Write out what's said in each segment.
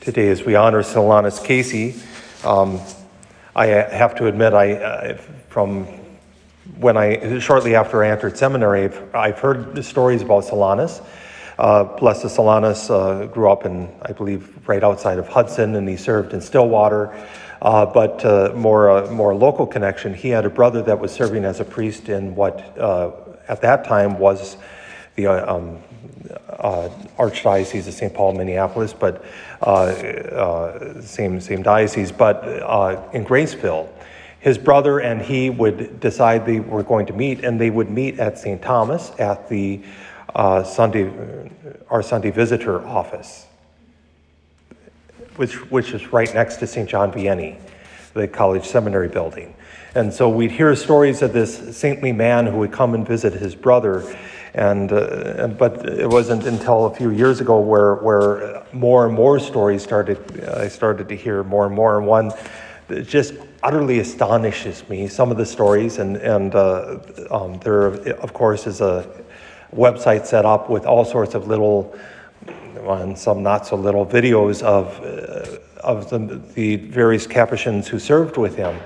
today as we honor Solanus Casey. Um, I have to admit, I uh, from when I shortly after I entered seminary, I've, I've heard the stories about Solanus. Uh, Blessed Solanus uh, grew up in, I believe, right outside of Hudson, and he served in Stillwater. Uh, but uh, more uh, more local connection, he had a brother that was serving as a priest in what uh, at that time was the um, Uh, Archdiocese of St. Paul, Minneapolis, but uh, uh, same same diocese, but in Graceville. His brother and he would decide they were going to meet, and they would meet at St. Thomas at the uh, Sunday, our Sunday visitor office, which, which is right next to St. John Vianney, the college seminary building. And so we'd hear stories of this saintly man who would come and visit his brother. And, uh, but it wasn't until a few years ago where, where more and more stories started, I started to hear more and more. And one that just utterly astonishes me, some of the stories. And, and uh, um, there, of course, is a website set up with all sorts of little and some not so little videos of, uh, of the, the, various Capuchins who served with him,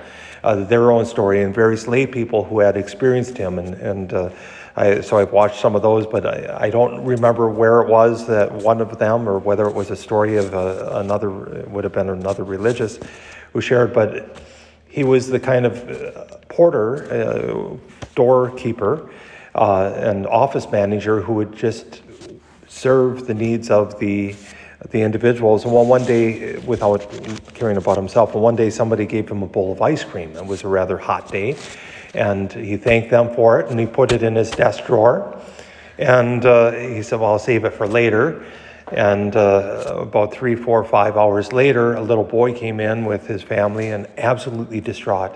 uh, their own story, and various lay people who had experienced him. And, and uh, I, so I've watched some of those, but I, I, don't remember where it was that one of them, or whether it was a story of uh, another, would have been another religious who shared, but he was the kind of uh, porter, uh, doorkeeper uh, office manager who would just serve the needs of the the individuals. And well, one day, without caring about himself, and one day somebody gave him a bowl of ice cream. It was a rather hot day, and he thanked them for it, and he put it in his desk drawer. And uh, he said, "Well, I'll save it for later." And uh, about three, four, five hours later, a little boy came in with his family and absolutely distraught.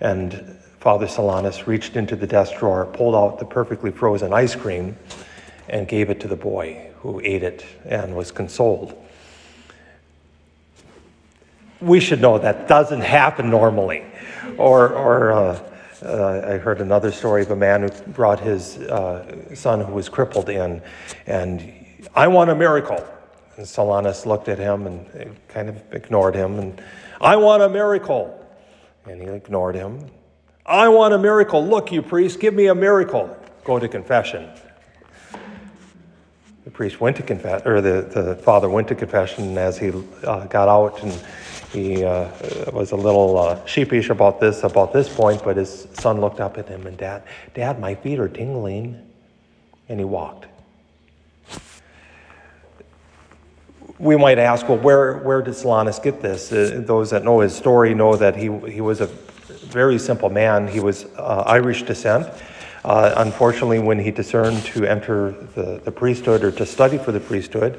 And Father Solanus reached into the desk drawer, pulled out the perfectly frozen ice cream, and gave it to the boy, who ate it and was consoled. We should know that doesn't happen normally. Or, or uh, uh, I heard another story of a man who brought his uh, son who was crippled in, and I want a miracle. And Solanus looked at him and kind of ignored him, and I want a miracle. And he ignored him. I want a miracle. Look, you priest, give me a miracle. Go to confession. The priest went to confess, or the, the father went to confession, and as he uh, got out, and he uh, was a little uh, sheepish about this, about this point, but his son looked up at him and, Dad, Dad, my feet are tingling. And he walked. We might ask, well, where, where did Solanus get this? Uh, those that know his story know that he, he was a very simple man. He was uh, Irish descent. Uh, unfortunately, when he discerned to enter the, the priesthood or to study for the priesthood,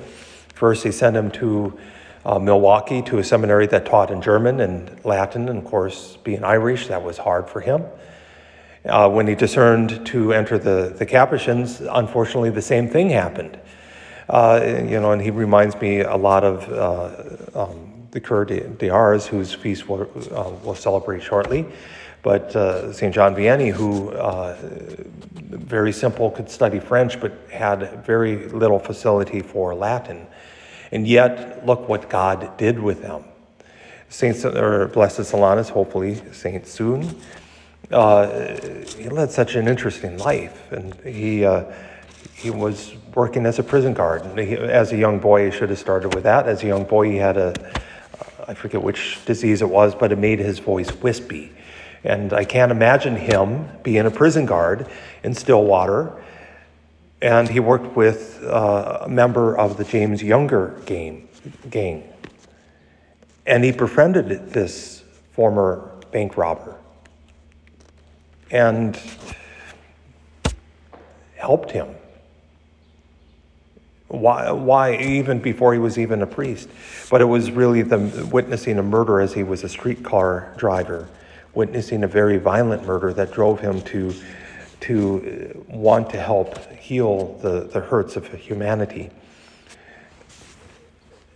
first he sent him to uh, Milwaukee to a seminary that taught in German and Latin, and of course, being Irish, that was hard for him. Uh, when he discerned to enter the, the Capuchins, unfortunately, the same thing happened. Uh, you know, and he reminds me a lot of uh, um, the Curé de, Ars, whose feast we'll, uh, we'll celebrate shortly. But uh, St. John Vianney, who very simple, could study French, but had very little facility for Latin. And yet, look what God did with them. Saint or Blessed Solanus, hopefully Saint soon. Uh, he led such an interesting life, and he uh, he was working as a prison guard. He, as a young boy, he should have started with that. As a young boy, he had a I forget which disease it was, but it made his voice wispy. And I can't imagine him being a prison guard in Stillwater. And he worked with uh, a member of the James Younger gang, gang. And he befriended this former bank robber and helped him why, why, even before he was even a priest? But it was really the witnessing a murder as he was a streetcar driver, witnessing a very violent murder that drove him to, to want to help heal the, the hurts of humanity.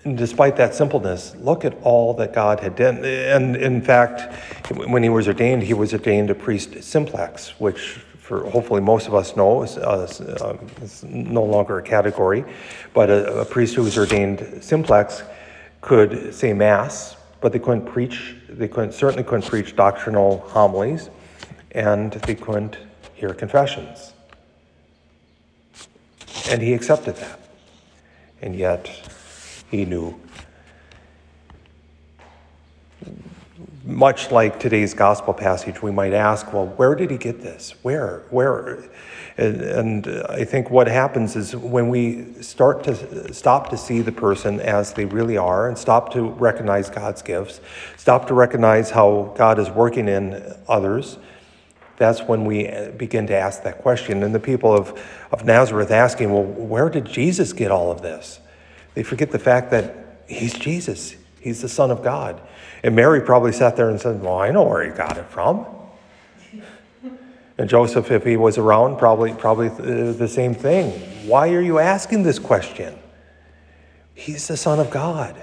And despite that simpleness, look at all that God had done. And in fact, when he was ordained, he was ordained a priest simplex, which for hopefully most of us know, is, uh, is no longer a category, but a, a, priest who was ordained simplex could say Mass, but they couldn't preach, they couldn't, certainly couldn't preach doctrinal homilies, and they couldn't hear confessions. And he accepted that. And yet, he knew. Much like today's gospel passage, we might ask, well, where did he get this? Where? Where? And, and I think what happens is when we start to stop to see the person as they really are and stop to recognize God's gifts, stop to recognize how God is working in others, that's when we uh, begin to ask that question. And the people of, of Nazareth asking, well, where did Jesus get all of this? They forget the fact that he's Jesus, he's the Son of God. And Mary probably sat there and said, Well, I know where he got it from. And Joseph, if he was around, probably, probably uh, the same thing. Why are you asking this question? He's the Son of God.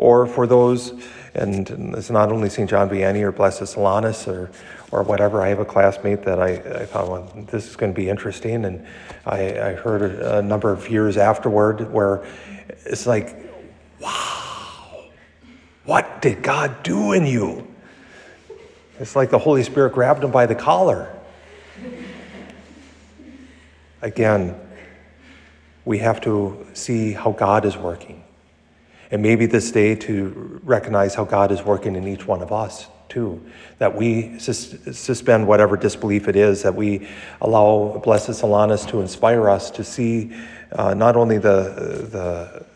Or for those, and it's not only St. John Vianney or Blessed Solanus or, or whatever. I have a classmate that I, I thought, well, this is going to be interesting. And I, I heard a, a number of years afterward where it's like, wow, what did God do in you? It's like the Holy Spirit grabbed him by the collar. Again, we have to see how God is working. And maybe this day to recognize how God is working in each one of us, too. That we sus- suspend whatever disbelief it is, that we allow Blessed Solanus to inspire us to see uh, not only the, the,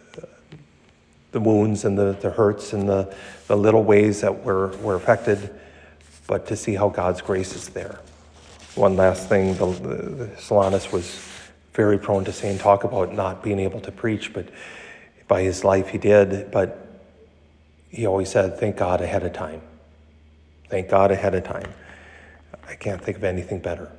the wounds and the, the hurts and the, the little ways that we're, we're affected, but to see how God's grace is there. One last thing the, the Solanus was very prone to saying, talk about not being able to preach, but by his life he did, but he always said, Thank God ahead of time. Thank God ahead of time. I can't think of anything better.